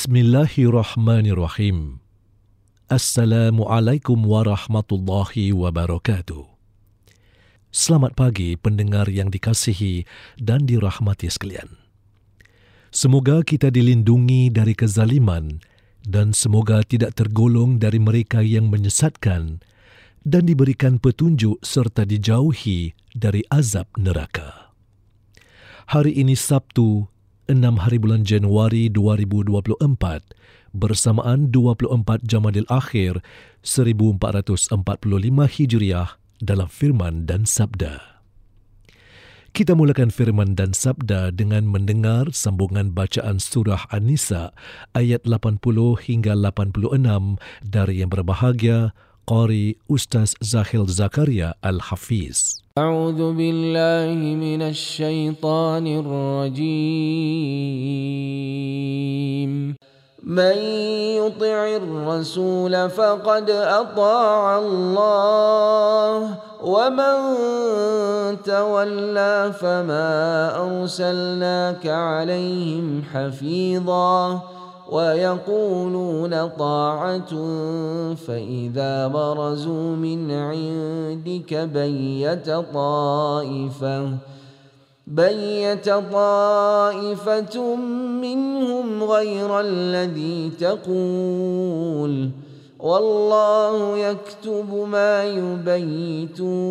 Bismillahirrahmanirrahim. Assalamualaikum warahmatullahi wabarakatuh. Selamat pagi pendengar yang dikasihi dan dirahmati sekalian. Semoga kita dilindungi dari kezaliman dan semoga tidak tergolong dari mereka yang menyesatkan dan diberikan petunjuk serta dijauhi dari azab neraka. Hari ini Sabtu, 6 hari bulan Januari 2024 bersamaan 24 Jamadil Akhir 1445 Hijriah dalam firman dan sabda. Kita mulakan firman dan sabda dengan mendengar sambungan bacaan surah An-Nisa ayat 80 hingga 86 dari yang berbahagia Qari Ustaz Zahil Zakaria Al-Hafiz. أعوذ بالله من الشيطان الرجيم من يطع الرسول فقد أطاع الله ومن تولى فما أرسلناك عليهم حفيظا ويقولون طاعة فإذا برزوا من عندك بيت طائفة بيت طائفة منهم غير الذي تقول والله يكتب ما يبيتون.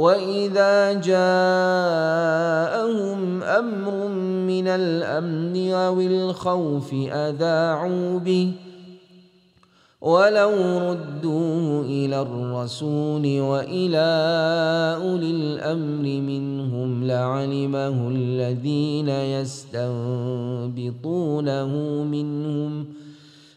وإذا جاءهم أمر من الأمن أو الخوف أذاعوا به ولو ردوه إلى الرسول وإلى أولي الأمر منهم لعلمه الذين يستنبطونه منهم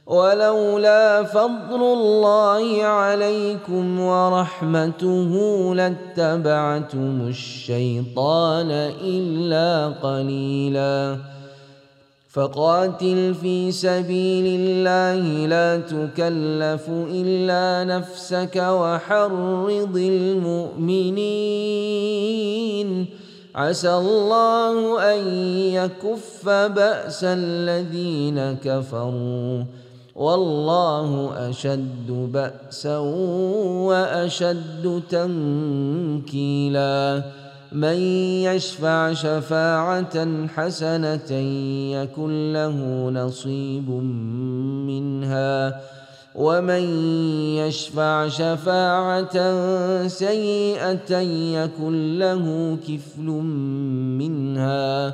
ولولا فضل الله عليكم ورحمته لاتبعتم الشيطان إلا قليلاً. فقاتل في سبيل الله لا تكلف إلا نفسك وحرض المؤمنين. عسى الله أن يكف بأس الذين كفروا. والله أشد بأسا وأشد تنكيلا من يشفع شفاعة حسنة يكن له نصيب منها. ومن يشفع شفاعة سيئة يكن له كفل منها.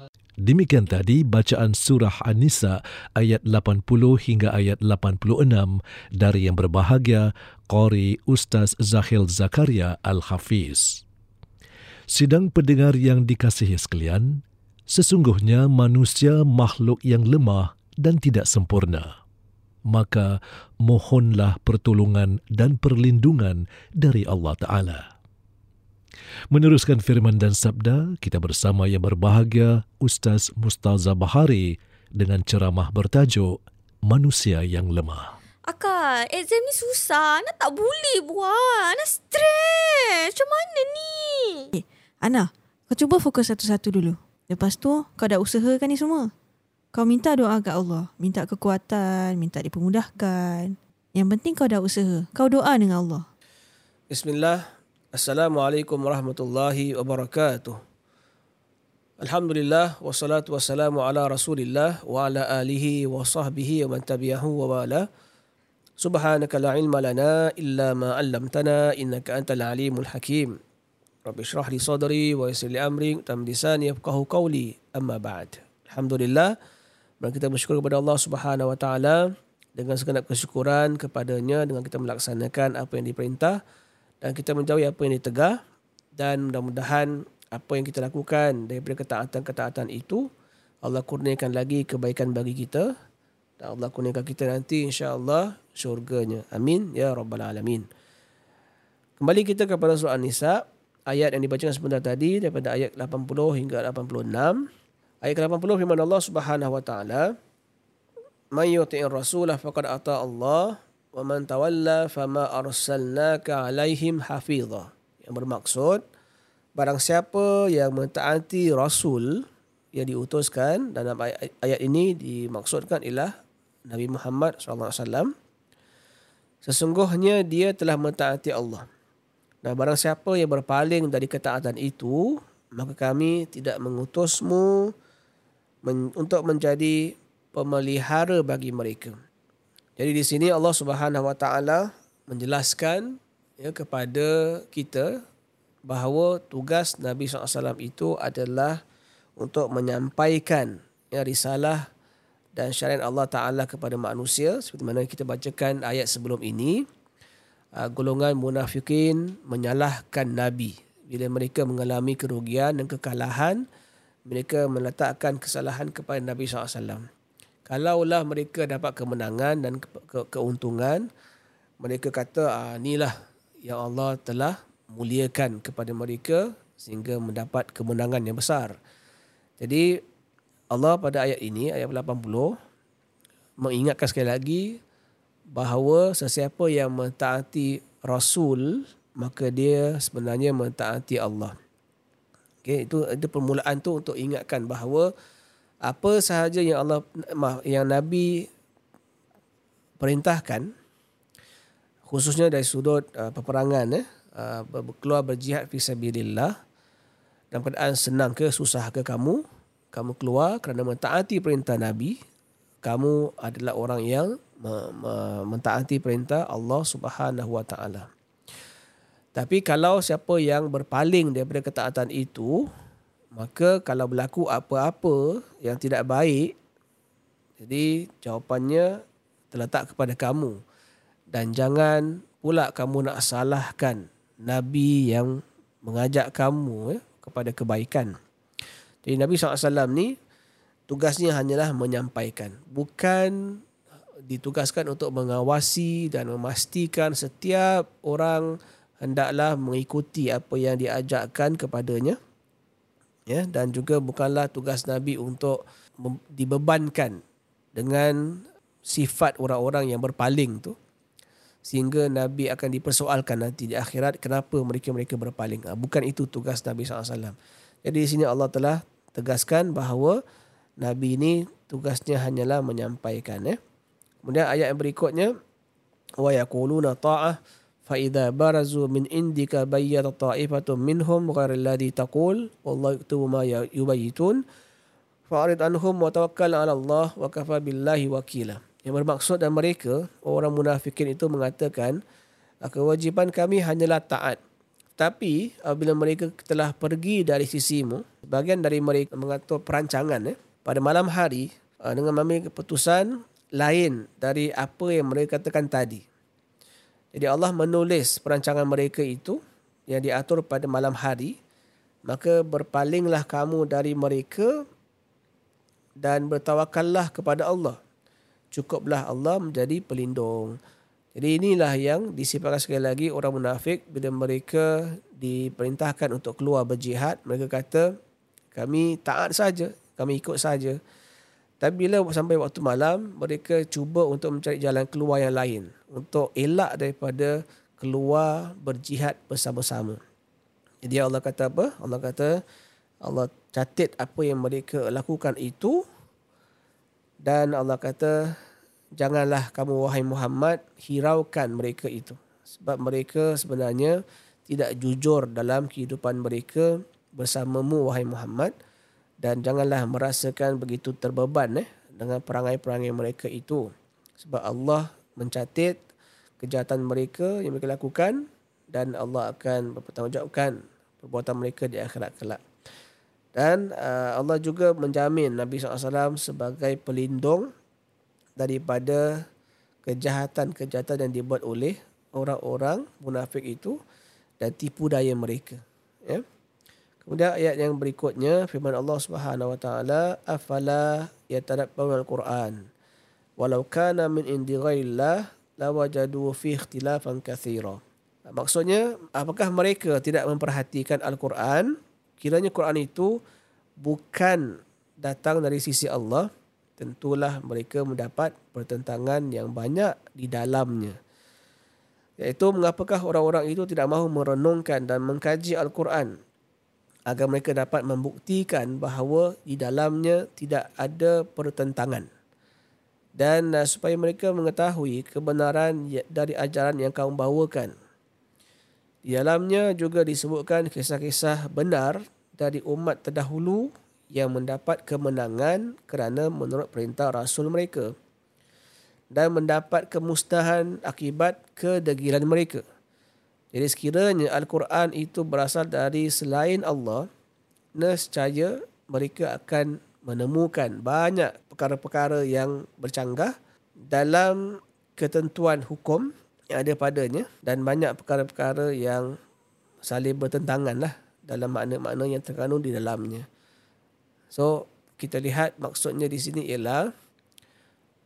Demikian tadi bacaan surah An-Nisa ayat 80 hingga ayat 86 dari yang berbahagia Qori Ustaz Zahil Zakaria Al-Hafiz. Sidang pendengar yang dikasihi sekalian, sesungguhnya manusia makhluk yang lemah dan tidak sempurna. Maka mohonlah pertolongan dan perlindungan dari Allah Ta'ala. Meneruskan firman dan sabda, kita bersama yang berbahagia Ustaz Mustaza Bahari dengan ceramah bertajuk Manusia yang Lemah. Akak, exam ni susah. Ana tak boleh buat. Ana stres. Macam mana ni? Eh, Ana, kau cuba fokus satu-satu dulu. Lepas tu, kau dah usahakan ni semua. Kau minta doa kat Allah. Minta kekuatan, minta dipermudahkan. Yang penting kau dah usaha. Kau doa dengan Allah. Bismillah. Assalamualaikum warahmatullahi wabarakatuh. Alhamdulillah wassalatu wassalamu ala Rasulillah wa ala alihi wa sahbihi wa man tabi'ahu wa wala. Subhanaka la ilma lana illa ma 'allamtana innaka antal alimul hakim. Rabbi shrah li sadri wa yassir li amri tam lisani yafqahu qawli amma ba'd. Alhamdulillah dan kita bersyukur kepada Allah Subhanahu wa taala dengan segenap kesyukuran kepadanya dengan kita melaksanakan apa yang diperintah dan kita menjauhi apa yang ditegah dan mudah-mudahan apa yang kita lakukan daripada ketaatan-ketaatan itu Allah kurniakan lagi kebaikan bagi kita dan Allah kurniakan kita nanti insya-Allah syurganya. Amin ya rabbal alamin. Kembali kita kepada surah An-Nisa ayat yang dibacakan sebentar tadi daripada ayat 80 hingga 86. Ayat ke-80 firman Allah Subhanahu wa taala, "May yuti'ir rasulah faqad ata Allah wa man tawalla fama arsalnaka alaihim hafizah. Yang bermaksud barang siapa yang mentaati rasul yang diutuskan dalam ayat, ini dimaksudkan ialah Nabi Muhammad wasallam sesungguhnya dia telah mentaati Allah. Dan barang siapa yang berpaling dari ketaatan itu maka kami tidak mengutusmu men- untuk menjadi pemelihara bagi mereka. Jadi di sini Allah Subhanahu Wa Taala menjelaskan ya kepada kita bahawa tugas Nabi SAW itu adalah untuk menyampaikan ya risalah dan syariat Allah Taala kepada manusia. Seperti mana kita bacakan ayat sebelum ini uh, golongan munafikin menyalahkan Nabi. Bila mereka mengalami kerugian dan kekalahan mereka meletakkan kesalahan kepada Nabi SAW kalaulah mereka dapat kemenangan dan ke- ke- keuntungan mereka kata ah inilah yang Allah telah muliakan kepada mereka sehingga mendapat kemenangan yang besar. Jadi Allah pada ayat ini ayat 80 mengingatkan sekali lagi bahawa sesiapa yang mentaati rasul maka dia sebenarnya mentaati Allah. Okey itu itu permulaan tu untuk ingatkan bahawa apa sahaja yang Allah yang Nabi perintahkan khususnya dari sudut uh, peperangan eh uh, keluar berjihad fi sabilillah dalam keadaan senang ke susah ke kamu kamu keluar kerana mentaati perintah Nabi kamu adalah orang yang me- me- mentaati perintah Allah Subhanahu wa taala. Tapi kalau siapa yang berpaling daripada ketaatan itu maka kalau berlaku apa-apa yang tidak baik jadi jawapannya terletak kepada kamu dan jangan pula kamu nak salahkan nabi yang mengajak kamu eh, kepada kebaikan. Jadi Nabi SAW ni tugasnya hanyalah menyampaikan, bukan ditugaskan untuk mengawasi dan memastikan setiap orang hendaklah mengikuti apa yang diajakkan kepadanya. Ya, dan juga bukanlah tugas Nabi untuk dibebankan dengan sifat orang-orang yang berpaling tu sehingga Nabi akan dipersoalkan nanti di akhirat kenapa mereka-mereka berpaling. Ha, bukan itu tugas Nabi SAW. Jadi di sini Allah telah tegaskan bahawa Nabi ini tugasnya hanyalah menyampaikan. Eh. Kemudian ayat yang berikutnya wa yaquluna idza barazu min indika bayyana ta'ifatun minhum ghairal ladzi taqul wallahu yaktubu ma yubayyitun fa'rid anhum 'ala Allah wa kafa billahi wakila. Yang bermaksud dan mereka orang munafikin itu mengatakan kewajiban kami hanyalah taat. Tapi apabila mereka telah pergi dari sisimu, bagian dari mereka mengatur perancangan eh, pada malam hari ah, dengan mengambil keputusan lain dari apa yang mereka katakan tadi. Jadi Allah menulis perancangan mereka itu yang diatur pada malam hari, maka berpalinglah kamu dari mereka dan bertawakallah kepada Allah. Cukuplah Allah menjadi pelindung. Jadi inilah yang disifatkan sekali lagi orang munafik bila mereka diperintahkan untuk keluar berjihad, mereka kata kami taat saja, kami ikut saja. Tapi bila sampai waktu malam, mereka cuba untuk mencari jalan keluar yang lain untuk elak daripada keluar berjihad bersama-sama. Jadi Allah kata apa? Allah kata Allah catat apa yang mereka lakukan itu dan Allah kata janganlah kamu wahai Muhammad hiraukan mereka itu sebab mereka sebenarnya tidak jujur dalam kehidupan mereka bersamamu wahai Muhammad dan janganlah merasakan begitu terbeban eh dengan perangai-perangai mereka itu sebab Allah mencatat kejahatan mereka yang mereka lakukan dan Allah akan bertanggungjawabkan perbuatan mereka di akhirat kelak. Dan uh, Allah juga menjamin Nabi SAW sebagai pelindung daripada kejahatan-kejahatan yang dibuat oleh orang-orang munafik itu dan tipu daya mereka. Ya. Kemudian ayat yang berikutnya firman Allah Subhanahu wa taala afala yatadabbarun al-Quran walau kana min indi ghairillah lawajadu fi ikhtilafan katsira. Maksudnya apakah mereka tidak memperhatikan al-Quran kiranya Quran itu bukan datang dari sisi Allah, tentulah mereka mendapat pertentangan yang banyak di dalamnya. Iaitu mengapakah orang-orang itu tidak mahu merenungkan dan mengkaji Al-Quran agar mereka dapat membuktikan bahawa di dalamnya tidak ada pertentangan. Dan uh, supaya mereka mengetahui kebenaran dari ajaran yang kamu bawakan. Di dalamnya juga disebutkan kisah-kisah benar dari umat terdahulu yang mendapat kemenangan kerana menurut perintah Rasul mereka dan mendapat kemusnahan akibat kedegilan mereka. Jadi sekiranya Al-Quran itu berasal dari selain Allah, nescaya mereka akan menemukan banyak perkara-perkara yang bercanggah dalam ketentuan hukum yang ada padanya dan banyak perkara-perkara yang saling bertentangan lah dalam makna-makna yang terkandung di dalamnya. So, kita lihat maksudnya di sini ialah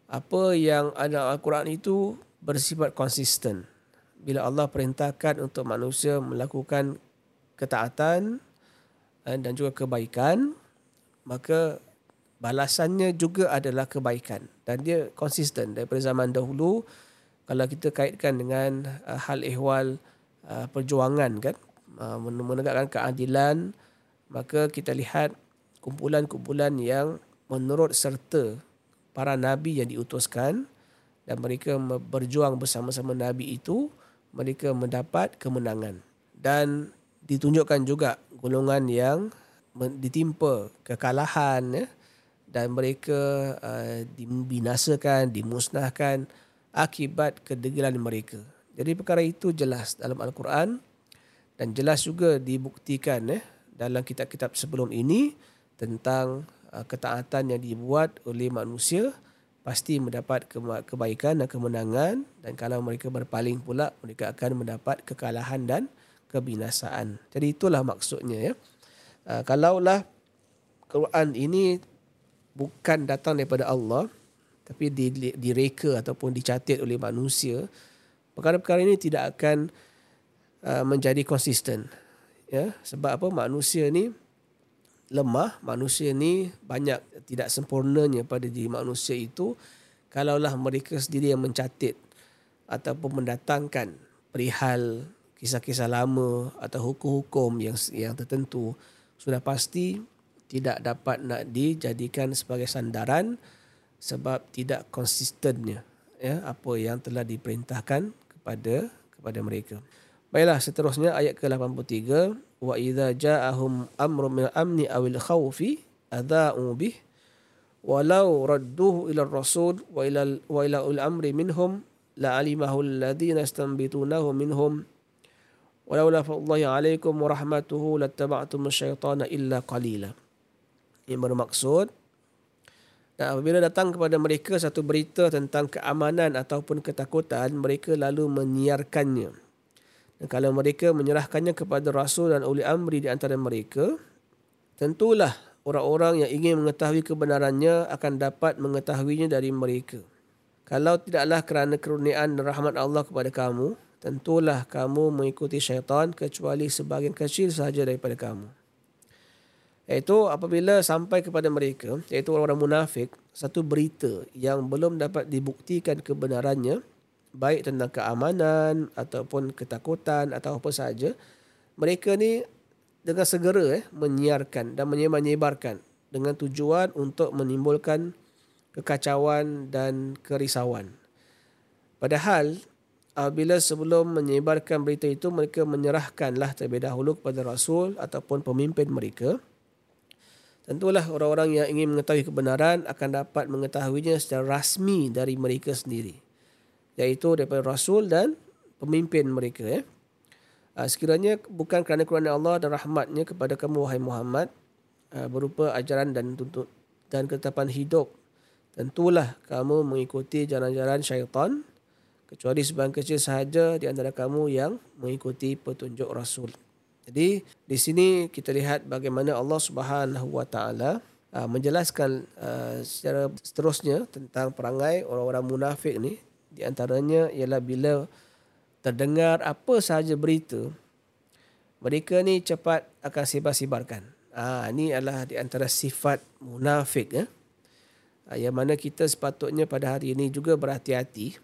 apa yang ada Al-Quran itu bersifat konsisten. Bila Allah perintahkan untuk manusia melakukan ketaatan eh, dan juga kebaikan, maka balasannya juga adalah kebaikan. Dan dia konsisten daripada zaman dahulu kalau kita kaitkan dengan uh, hal ehwal uh, perjuangan kan menegakkan keadilan maka kita lihat kumpulan-kumpulan yang menurut serta para nabi yang diutuskan dan mereka me- berjuang bersama-sama nabi itu mereka mendapat kemenangan dan ditunjukkan juga golongan yang ditimpa kekalahan ya dan mereka uh, dibinasakan dimusnahkan akibat kedegilan mereka. Jadi perkara itu jelas dalam Al-Quran dan jelas juga dibuktikan eh, dalam kitab-kitab sebelum ini tentang uh, ketaatan yang dibuat oleh manusia pasti mendapat kebaikan dan kemenangan dan kalau mereka berpaling pula mereka akan mendapat kekalahan dan kebinasaan. Jadi itulah maksudnya ya. Uh, kalaulah Quran ini bukan datang daripada Allah tapi di- direka ataupun dicatat oleh manusia, perkara-perkara ini tidak akan uh, menjadi konsisten. Ya, sebab apa? Manusia ni lemah, manusia ni banyak tidak sempurnanya pada diri manusia itu kalaulah mereka sendiri yang mencatat ataupun mendatangkan perihal kisah-kisah lama atau hukum-hukum yang yang tertentu sudah pasti tidak dapat nak dijadikan sebagai sandaran sebab tidak konsistennya ya apa yang telah diperintahkan kepada kepada mereka. Baiklah seterusnya ayat ke-83 wa idza ja'ahum amrun min amni awil khawfi adha'u bih walau radduhu ila rasul wa ila wa ila ul amri minhum la'alimahu alladhina istanbitunahu minhum walaula fadlullahi alaikum wa rahmatuhu lattaba'tum asyaitana illa qalila. Ini bermaksud dan apabila datang kepada mereka satu berita tentang keamanan ataupun ketakutan, mereka lalu menyiarkannya. Dan kalau mereka menyerahkannya kepada Rasul dan uli amri di antara mereka, tentulah orang-orang yang ingin mengetahui kebenarannya akan dapat mengetahuinya dari mereka. Kalau tidaklah kerana keruniaan dan rahmat Allah kepada kamu, tentulah kamu mengikuti syaitan kecuali sebagian kecil sahaja daripada kamu. Iaitu apabila sampai kepada mereka, iaitu orang-orang munafik, satu berita yang belum dapat dibuktikan kebenarannya, baik tentang keamanan ataupun ketakutan atau apa sahaja, mereka ni dengan segera eh, menyiarkan dan menyebar-nyebarkan dengan tujuan untuk menimbulkan kekacauan dan kerisauan. Padahal apabila sebelum menyebarkan berita itu mereka menyerahkanlah terlebih dahulu kepada Rasul ataupun pemimpin mereka, Tentulah orang-orang yang ingin mengetahui kebenaran akan dapat mengetahuinya secara rasmi dari mereka sendiri. Iaitu daripada Rasul dan pemimpin mereka. Ya. Sekiranya bukan kerana kerana Allah dan rahmatnya kepada kamu wahai Muhammad berupa ajaran dan tuntut dan ketetapan hidup. Tentulah kamu mengikuti jalan-jalan syaitan kecuali sebagian kecil sahaja di antara kamu yang mengikuti petunjuk Rasul. Jadi di sini kita lihat bagaimana Allah Subhanahu Wa Taala uh, menjelaskan secara seterusnya tentang perangai orang-orang munafik ni di antaranya ialah bila terdengar apa sahaja berita mereka ni cepat akan sebar-sebarkan. Ah ini adalah di antara sifat munafik ya. Ah, yang mana kita sepatutnya pada hari ini juga berhati-hati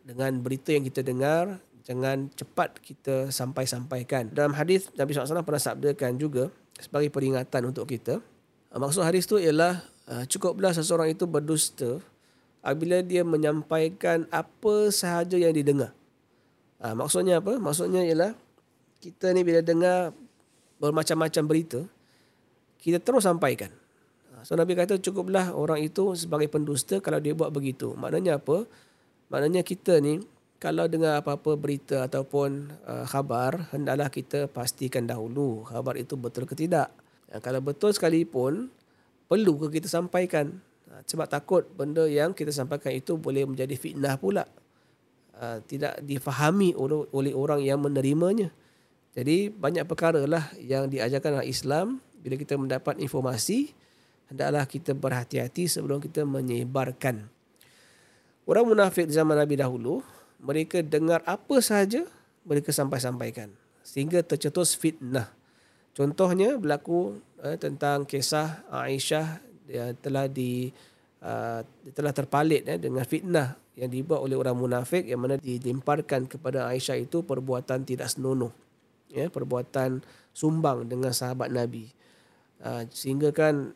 dengan berita yang kita dengar jangan cepat kita sampai-sampaikan. Dalam hadis Nabi SAW pernah sabdakan juga sebagai peringatan untuk kita. Ah, maksud hadis tu ialah ah, cukuplah seseorang itu berdusta apabila dia menyampaikan apa sahaja yang didengar. Ah, maksudnya apa? Maksudnya ialah kita ni bila dengar bermacam-macam berita, kita terus sampaikan. So Nabi kata cukuplah orang itu sebagai pendusta kalau dia buat begitu. Maknanya apa? Maknanya kita ni kalau dengar apa-apa berita ataupun uh, khabar, hendaklah kita pastikan dahulu khabar itu betul ke tidak. Ya, kalau betul sekalipun, perlu ke kita sampaikan. Uh, sebab takut benda yang kita sampaikan itu boleh menjadi fitnah pula. Uh, tidak difahami oleh, orang yang menerimanya. Jadi banyak perkara lah yang diajarkan oleh Islam. Bila kita mendapat informasi, hendaklah kita berhati-hati sebelum kita menyebarkan. Orang munafik zaman Nabi dahulu, mereka dengar apa sahaja mereka sampai-sampaikan sehingga tercetus fitnah. Contohnya berlaku eh, tentang kisah Aisyah yang telah di uh, telah terpalit eh, dengan fitnah yang dibuat oleh orang munafik yang mana dilimparkan kepada Aisyah itu perbuatan tidak senonoh. Ya, perbuatan sumbang dengan sahabat Nabi. Uh, sehingga kan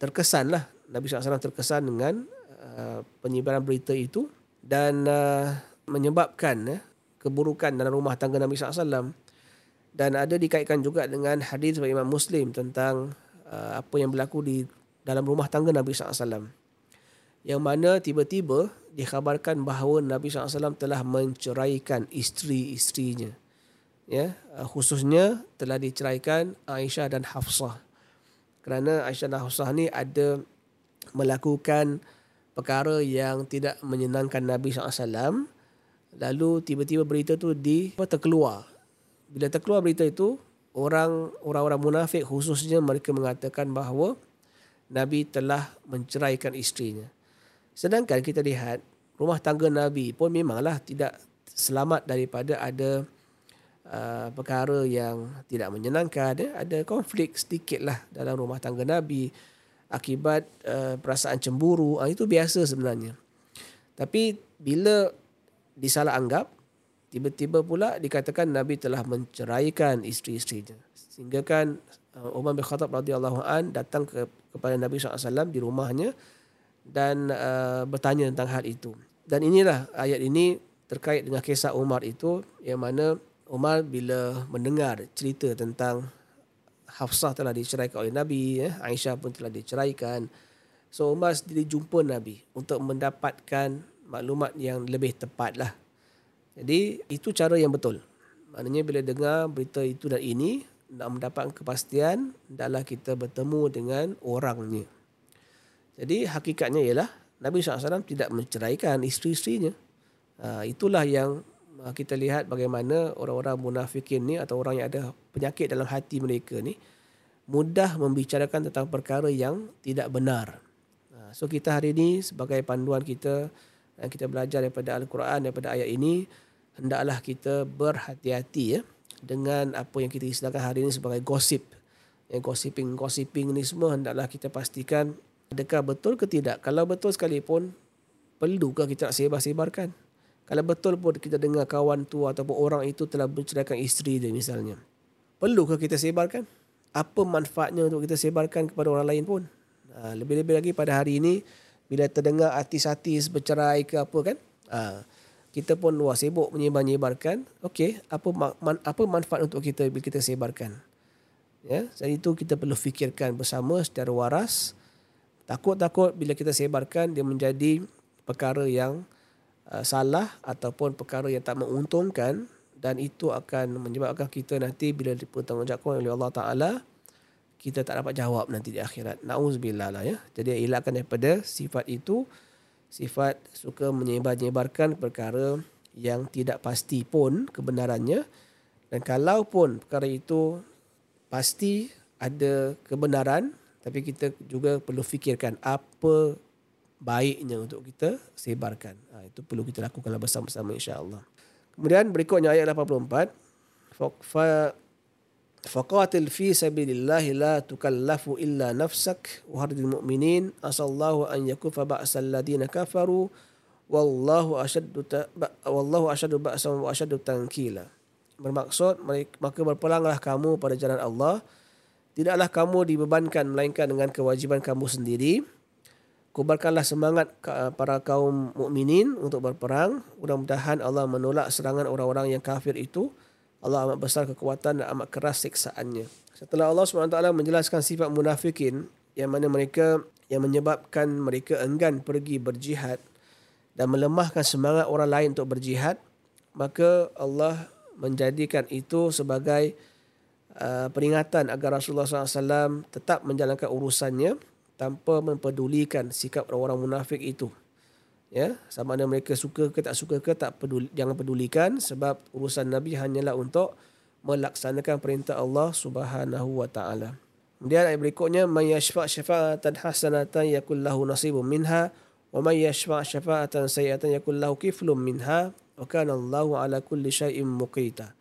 terkesanlah Nabi SAW terkesan dengan uh, penyebaran berita itu dan uh, menyebabkan ya, keburukan dalam rumah tangga Nabi SAW dan ada dikaitkan juga dengan hadis dari Imam Muslim tentang uh, apa yang berlaku di dalam rumah tangga Nabi SAW yang mana tiba-tiba dikhabarkan bahawa Nabi SAW telah menceraikan isteri-isterinya. Ya uh, khususnya telah diceraikan Aisyah dan Hafsah. Kerana Aisyah dan Hafsah ni ada melakukan perkara yang tidak menyenangkan Nabi SAW Lalu tiba-tiba berita tu di terkeluar. Bila terkeluar berita itu, orang orang-orang munafik khususnya mereka mengatakan bahawa Nabi telah menceraikan isterinya. Sedangkan kita lihat rumah tangga Nabi pun memanglah tidak selamat daripada ada uh, perkara yang tidak menyenangkan. Ya. Ada konflik sedikitlah dalam rumah tangga Nabi akibat uh, perasaan cemburu. Uh, itu biasa sebenarnya. Tapi bila disalah anggap tiba-tiba pula dikatakan Nabi telah menceraikan isteri-isterinya. Sehingga kan uh, Umar bin Khattab radhiyallahu an datang ke, kepada Nabi SAW di rumahnya dan uh, bertanya tentang hal itu. Dan inilah ayat ini terkait dengan kisah Umar itu yang mana Umar bila mendengar cerita tentang Hafsah telah diceraikan oleh Nabi, ya, Aisyah pun telah diceraikan. So Umar sendiri jumpa Nabi untuk mendapatkan maklumat yang lebih tepat lah. Jadi itu cara yang betul. Maknanya bila dengar berita itu dan ini, nak mendapatkan kepastian, hendaklah kita bertemu dengan orangnya. Jadi hakikatnya ialah Nabi SAW tidak menceraikan isteri-isterinya. Ha, itulah yang uh, kita lihat bagaimana orang-orang munafikin ni atau orang yang ada penyakit dalam hati mereka ni mudah membicarakan tentang perkara yang tidak benar. Ha, so kita hari ini sebagai panduan kita dan kita belajar daripada Al-Quran daripada ayat ini hendaklah kita berhati-hati ya dengan apa yang kita istilahkan hari ini sebagai gosip. Yang gossiping ni semua hendaklah kita pastikan adakah betul ke tidak. Kalau betul sekalipun perlukah kita nak sebar-sebarkan? Kalau betul pun kita dengar kawan tu ataupun orang itu telah menceraikan isteri dia misalnya. Perlukah kita sebarkan? Apa manfaatnya untuk kita sebarkan kepada orang lain pun? Ha, lebih-lebih lagi pada hari ini bila terdengar artis-artis bercerai ke apa kan? Ha, kita pun wah sibuk menyebar-nyebarkan. Okey, apa man, apa manfaat untuk kita bila kita sebarkan? Ya, jadi itu kita perlu fikirkan bersama secara waras. Takut-takut bila kita sebarkan dia menjadi perkara yang uh, salah ataupun perkara yang tak menguntungkan dan itu akan menyebabkan kita nanti bila dipertanggungjawabkan oleh Allah Taala kita tak dapat jawab nanti di akhirat. Nauzubillah lah ya. Jadi elakkan daripada sifat itu sifat suka menyebar-nyebarkan perkara yang tidak pasti pun kebenarannya dan kalau pun perkara itu pasti ada kebenaran tapi kita juga perlu fikirkan apa baiknya untuk kita sebarkan. Ha, itu perlu kita lakukan bersama-sama insya-Allah. Kemudian berikutnya ayat 84. Fa fi sabilillah la tukallafu illa nafsak wa hardil mu'minin asallahu an yakufa ba'sal ladina kafaru wallahu ashaddu ta, wallahu ashaddu ba'san wa ashaddu tankila. Bermaksud maka berperanglah kamu pada jalan Allah tidaklah kamu dibebankan melainkan dengan kewajiban kamu sendiri Kubarkanlah semangat para kaum mukminin untuk berperang. Mudah-mudahan Allah menolak serangan orang-orang yang kafir itu. Allah amat besar kekuatan dan amat keras siksaannya. Setelah Allah SWT menjelaskan sifat munafikin yang mana mereka yang menyebabkan mereka enggan pergi berjihad dan melemahkan semangat orang lain untuk berjihad, maka Allah menjadikan itu sebagai uh, peringatan agar Rasulullah SAW tetap menjalankan urusannya tanpa mempedulikan sikap orang-orang munafik itu. Ya, sama ada mereka suka ke tak suka ke tak peduli, jangan pedulikan sebab urusan Nabi hanyalah untuk melaksanakan perintah Allah Subhanahu wa taala. Kemudian ayat berikutnya may yashfa' syafa'atan hasanatan yakul lahu nasibun minha wa may yashfa' syafa'atan sayyi'atan yakul lahu kiflun minha wa kana Allahu ala kulli syai'in muqita.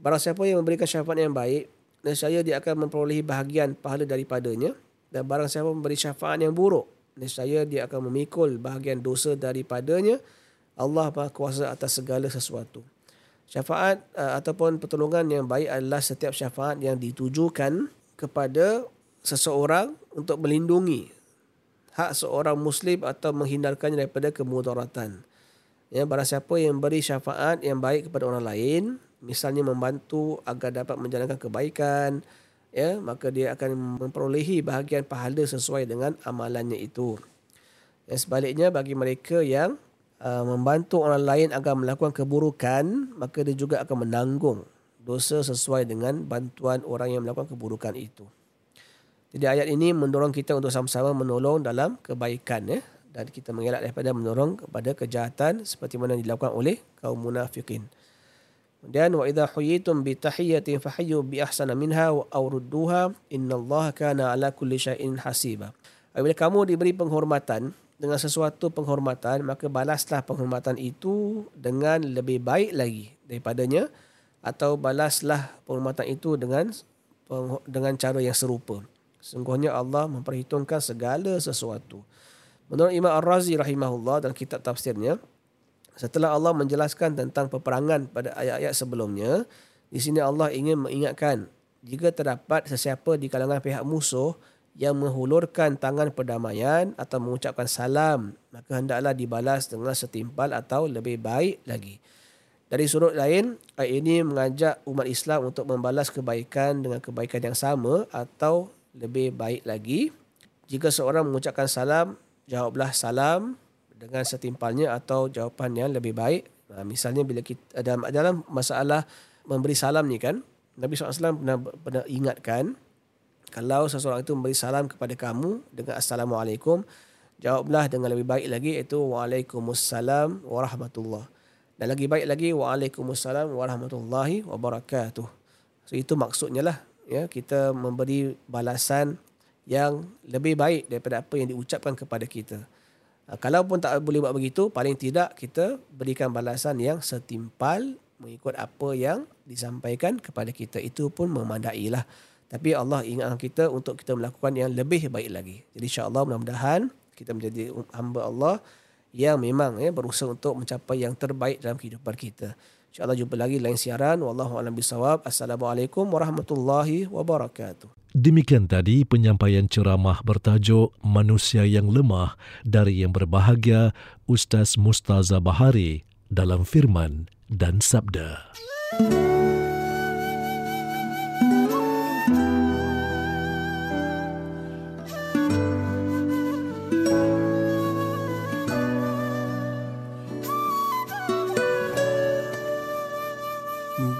Barang siapa yang memberikan syafaat yang baik, nescaya dia akan memperolehi bahagian pahala daripadanya dan barang siapa memberi syafaat yang buruk nescaya dia akan memikul bahagian dosa daripadanya. Allah Maha Kuasa atas segala sesuatu. Syafaat uh, ataupun pertolongan yang baik adalah setiap syafaat yang ditujukan kepada seseorang untuk melindungi hak seorang muslim atau menghindarkannya daripada kemudaratan. Ya barang siapa yang beri syafaat yang baik kepada orang lain misalnya membantu agar dapat menjalankan kebaikan ya maka dia akan memperolehi bahagian pahala sesuai dengan amalannya itu. Dan sebaliknya bagi mereka yang uh, membantu orang lain agar melakukan keburukan, maka dia juga akan menanggung dosa sesuai dengan bantuan orang yang melakukan keburukan itu. Jadi ayat ini mendorong kita untuk sama-sama menolong dalam kebaikan ya dan kita mengelak daripada menolong kepada kejahatan seperti mana dilakukan oleh kaum munafikin. Dan wa idza huyitum bi tahiyatin fahayyu bi ahsana minha aw rudduha innallaha kana ala kulli syai'in hasiba. Apabila kamu diberi penghormatan dengan sesuatu penghormatan maka balaslah penghormatan itu dengan lebih baik lagi daripadanya atau balaslah penghormatan itu dengan dengan cara yang serupa. Sungguhnya Allah memperhitungkan segala sesuatu. Menurut Imam Ar-Razi rahimahullah dalam kitab tafsirnya, Setelah Allah menjelaskan tentang peperangan pada ayat-ayat sebelumnya, di sini Allah ingin mengingatkan jika terdapat sesiapa di kalangan pihak musuh yang menghulurkan tangan perdamaian atau mengucapkan salam, maka hendaklah dibalas dengan setimpal atau lebih baik lagi. Dari sudut lain, ayat ini mengajak umat Islam untuk membalas kebaikan dengan kebaikan yang sama atau lebih baik lagi. Jika seorang mengucapkan salam, jawablah salam dengan setimpalnya atau jawapan yang lebih baik. Ha, misalnya bila kita dalam, dalam masalah memberi salam ni kan, Nabi SAW pernah, pernah ingatkan kalau seseorang itu memberi salam kepada kamu dengan Assalamualaikum, jawablah dengan lebih baik lagi iaitu Waalaikumsalam warahmatullah. Dan lagi baik lagi Waalaikumsalam warahmatullahi wabarakatuh. So itu maksudnya lah ya kita memberi balasan yang lebih baik daripada apa yang diucapkan kepada kita. Uh, Kalaupun tak boleh buat begitu, paling tidak kita berikan balasan yang setimpal mengikut apa yang disampaikan kepada kita. Itu pun memandai lah. Tapi Allah ingatkan kita untuk kita melakukan yang lebih baik lagi. Jadi insyaAllah mudah-mudahan kita menjadi hamba Allah yang memang ya, berusaha untuk mencapai yang terbaik dalam kehidupan kita. InsyaAllah jumpa lagi lain siaran. Wallahu'alam bisawab. Assalamualaikum warahmatullahi wabarakatuh. Demikian tadi penyampaian ceramah bertajuk Manusia yang Lemah dari yang berbahagia Ustaz Mustaza Bahari dalam firman dan sabda.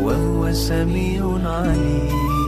وهو سميع عليم